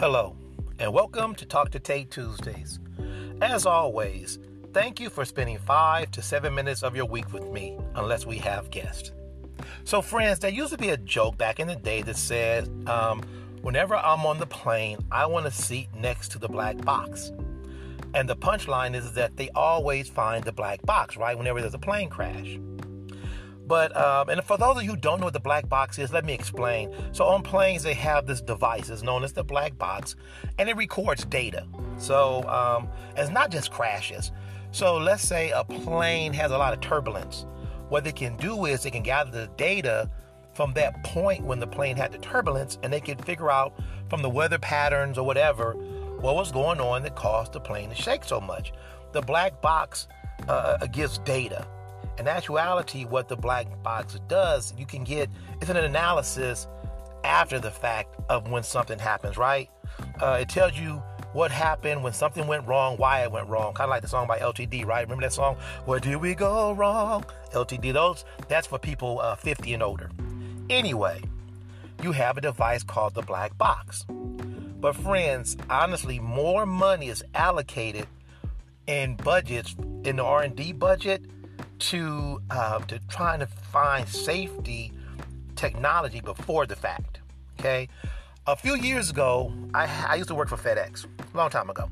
Hello, and welcome to Talk to Tate Tuesdays. As always, thank you for spending five to seven minutes of your week with me, unless we have guests. So, friends, there used to be a joke back in the day that said, um, whenever I'm on the plane, I want a seat next to the black box. And the punchline is that they always find the black box, right? Whenever there's a plane crash. But um, and for those of you who don't know what the black box is, let me explain. So on planes, they have this device, it's known as the black box, and it records data. So um, it's not just crashes. So let's say a plane has a lot of turbulence. What they can do is they can gather the data from that point when the plane had the turbulence, and they can figure out from the weather patterns or whatever what was going on that caused the plane to shake so much. The black box uh, gives data. In actuality, what the black box does, you can get it's an analysis after the fact of when something happens, right? Uh, it tells you what happened when something went wrong, why it went wrong. Kind of like the song by LTD, right? Remember that song? Where did we go wrong? LTD, those that's for people uh, 50 and older. Anyway, you have a device called the black box. But friends, honestly, more money is allocated in budgets in the R&D budget to uh, to trying to find safety technology before the fact. Okay, a few years ago, I, I used to work for FedEx a long time ago,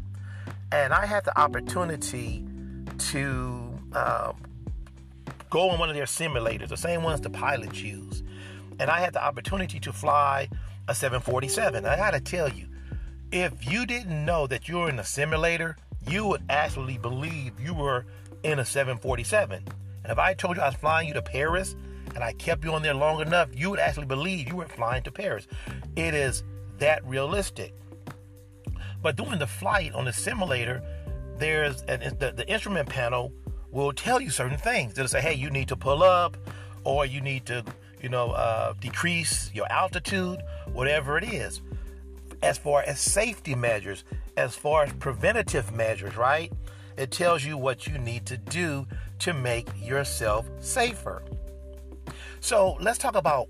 and I had the opportunity to uh, go on one of their simulators, the same ones the pilots use, and I had the opportunity to fly a 747. I got to tell you, if you didn't know that you were in a simulator, you would actually believe you were in a 747. And if I told you I was flying you to Paris and I kept you on there long enough, you would actually believe you were flying to Paris. It is that realistic. But during the flight on the simulator, there's an, the, the instrument panel will tell you certain things. It'll say, hey, you need to pull up or you need to, you know, uh, decrease your altitude, whatever it is. As far as safety measures, as far as preventative measures, right? It tells you what you need to do to make yourself safer. So let's talk about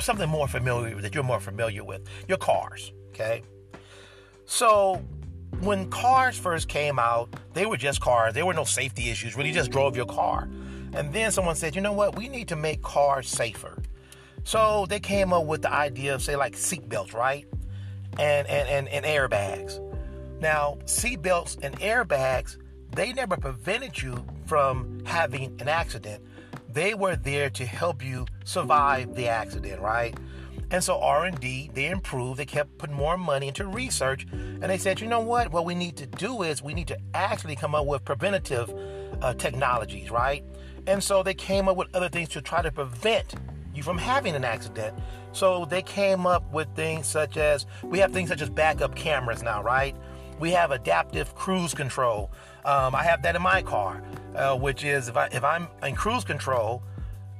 something more familiar that you're more familiar with your cars. Okay. So when cars first came out, they were just cars. There were no safety issues. Really, just drove your car. And then someone said, you know what? We need to make cars safer. So they came up with the idea of, say, like seatbelts, right? And, and, and, and airbags. Now, seatbelts and airbags, they never prevented you from having an accident. They were there to help you survive the accident, right? And so R&D, they improved. They kept putting more money into research, and they said, you know what? What we need to do is we need to actually come up with preventative uh, technologies, right? And so they came up with other things to try to prevent you from having an accident. So they came up with things such as we have things such as backup cameras now, right? We have adaptive cruise control. Um, I have that in my car, uh, which is if, I, if I'm in cruise control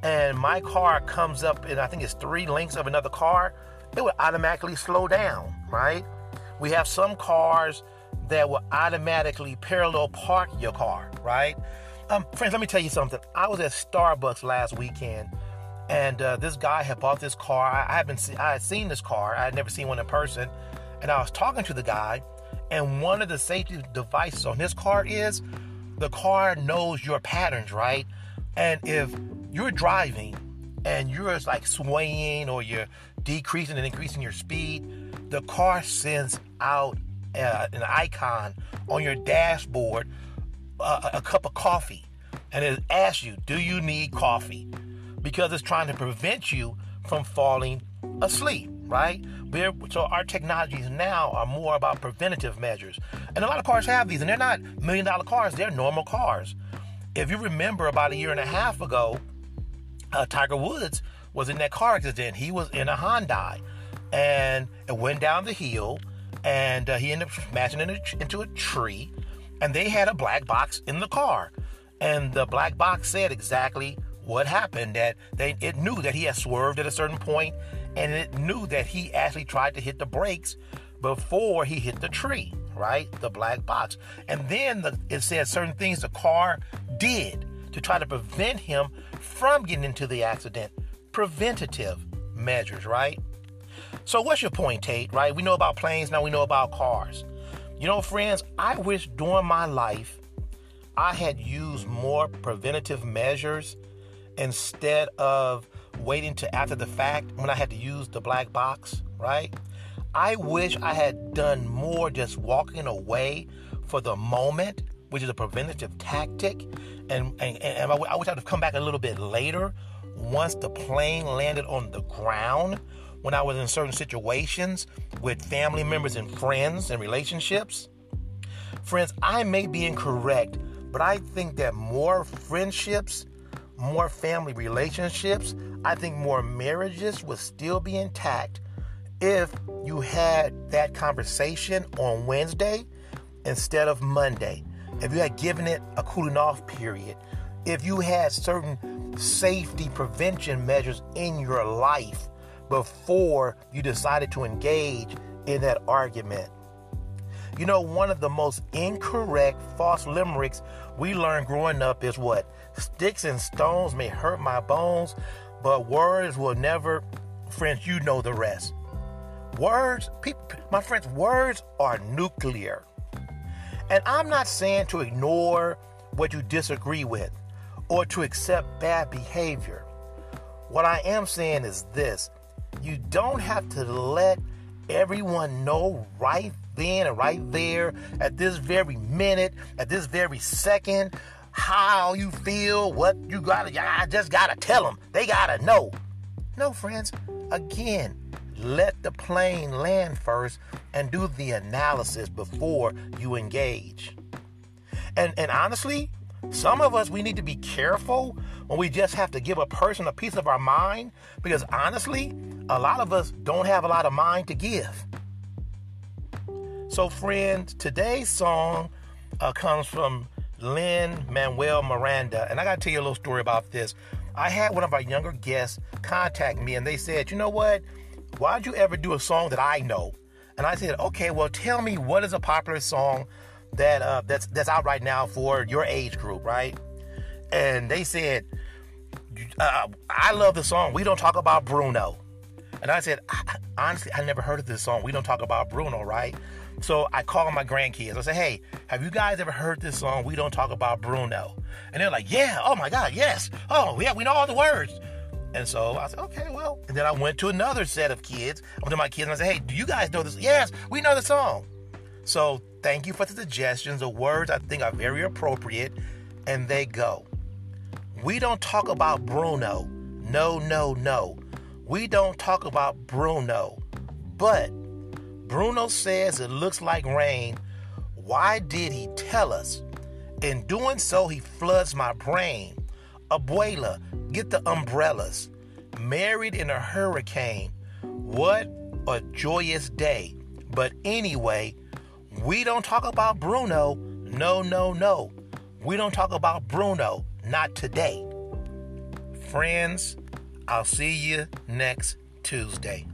and my car comes up and I think it's three lengths of another car, it would automatically slow down, right? We have some cars that will automatically parallel park your car, right? Um, friends, let me tell you something. I was at Starbucks last weekend, and uh, this guy had bought this car. I, I, haven't seen, I had seen this car. I had never seen one in person, and I was talking to the guy, and one of the safety devices on this car is the car knows your patterns, right? And if you're driving and you're like swaying or you're decreasing and increasing your speed, the car sends out uh, an icon on your dashboard, uh, a cup of coffee, and it asks you, Do you need coffee? Because it's trying to prevent you from falling asleep, right? We're, so our technologies now are more about preventative measures. And a lot of cars have these, and they're not million dollar cars, they're normal cars. If you remember about a year and a half ago, uh, Tiger Woods was in that car accident. He was in a Hyundai and it went down the hill and uh, he ended up smashing into a tree and they had a black box in the car and the black box said exactly what happened that they it knew that he had swerved at a certain point and it knew that he actually tried to hit the brakes before he hit the tree right the black box and then the, it said certain things the car did to try to prevent him from getting into the accident preventative measures right So, what's your point, Tate, right? We know about planes, now we know about cars. You know, friends, I wish during my life I had used more preventative measures instead of waiting to after the fact when I had to use the black box, right? I wish I had done more just walking away for the moment, which is a preventative tactic. And, and, and I, I wish I'd have come back a little bit later once the plane landed on the ground, when I was in certain situations with family members and friends and relationships. Friends, I may be incorrect, but I think that more friendships, more family relationships, I think more marriages would still be intact if you had that conversation on Wednesday instead of Monday. If you had given it a cooling off period, if you had certain safety prevention measures in your life before you decided to engage in that argument. You know, one of the most incorrect false limericks we learned growing up is what? Sticks and stones may hurt my bones, but words will never. Friends, you know the rest. Words, my friends, words are nuclear. And I'm not saying to ignore what you disagree with or to accept bad behavior. What I am saying is this you don't have to let everyone know right then and right there at this very minute, at this very second, how you feel, what you gotta, I just gotta tell them. They gotta know. No, friends, again, let the plane land first and do the analysis before you engage. And, and honestly, some of us, we need to be careful when we just have to give a person a piece of our mind because honestly, a lot of us don't have a lot of mind to give. So, friends, today's song uh, comes from Lin-Manuel Miranda. And I got to tell you a little story about this. I had one of our younger guests contact me and they said, you know what? Why'd you ever do a song that I know? And I said, okay, well, tell me what is a popular song that uh, that's that's out right now for your age group, right? And they said, uh, I love the song. We don't talk about Bruno. And I said, I, honestly, I never heard of this song. We don't talk about Bruno, right? So I called my grandkids. I said, hey, have you guys ever heard this song? We don't talk about Bruno. And they're like, yeah, oh my God, yes. Oh, yeah, we know all the words. And so I said, okay, well. And then I went to another set of kids. I went to my kids and I said, hey, do you guys know this? Yes, we know the song. So thank you for the suggestions. The words I think are very appropriate, and they go. We don't talk about Bruno. No, no, no. We don't talk about Bruno. But Bruno says it looks like rain. Why did he tell us? In doing so, he floods my brain. Abuela, get the umbrellas. Married in a hurricane. What a joyous day. But anyway, we don't talk about Bruno. No, no, no. We don't talk about Bruno. Not today. Friends, I'll see you next Tuesday.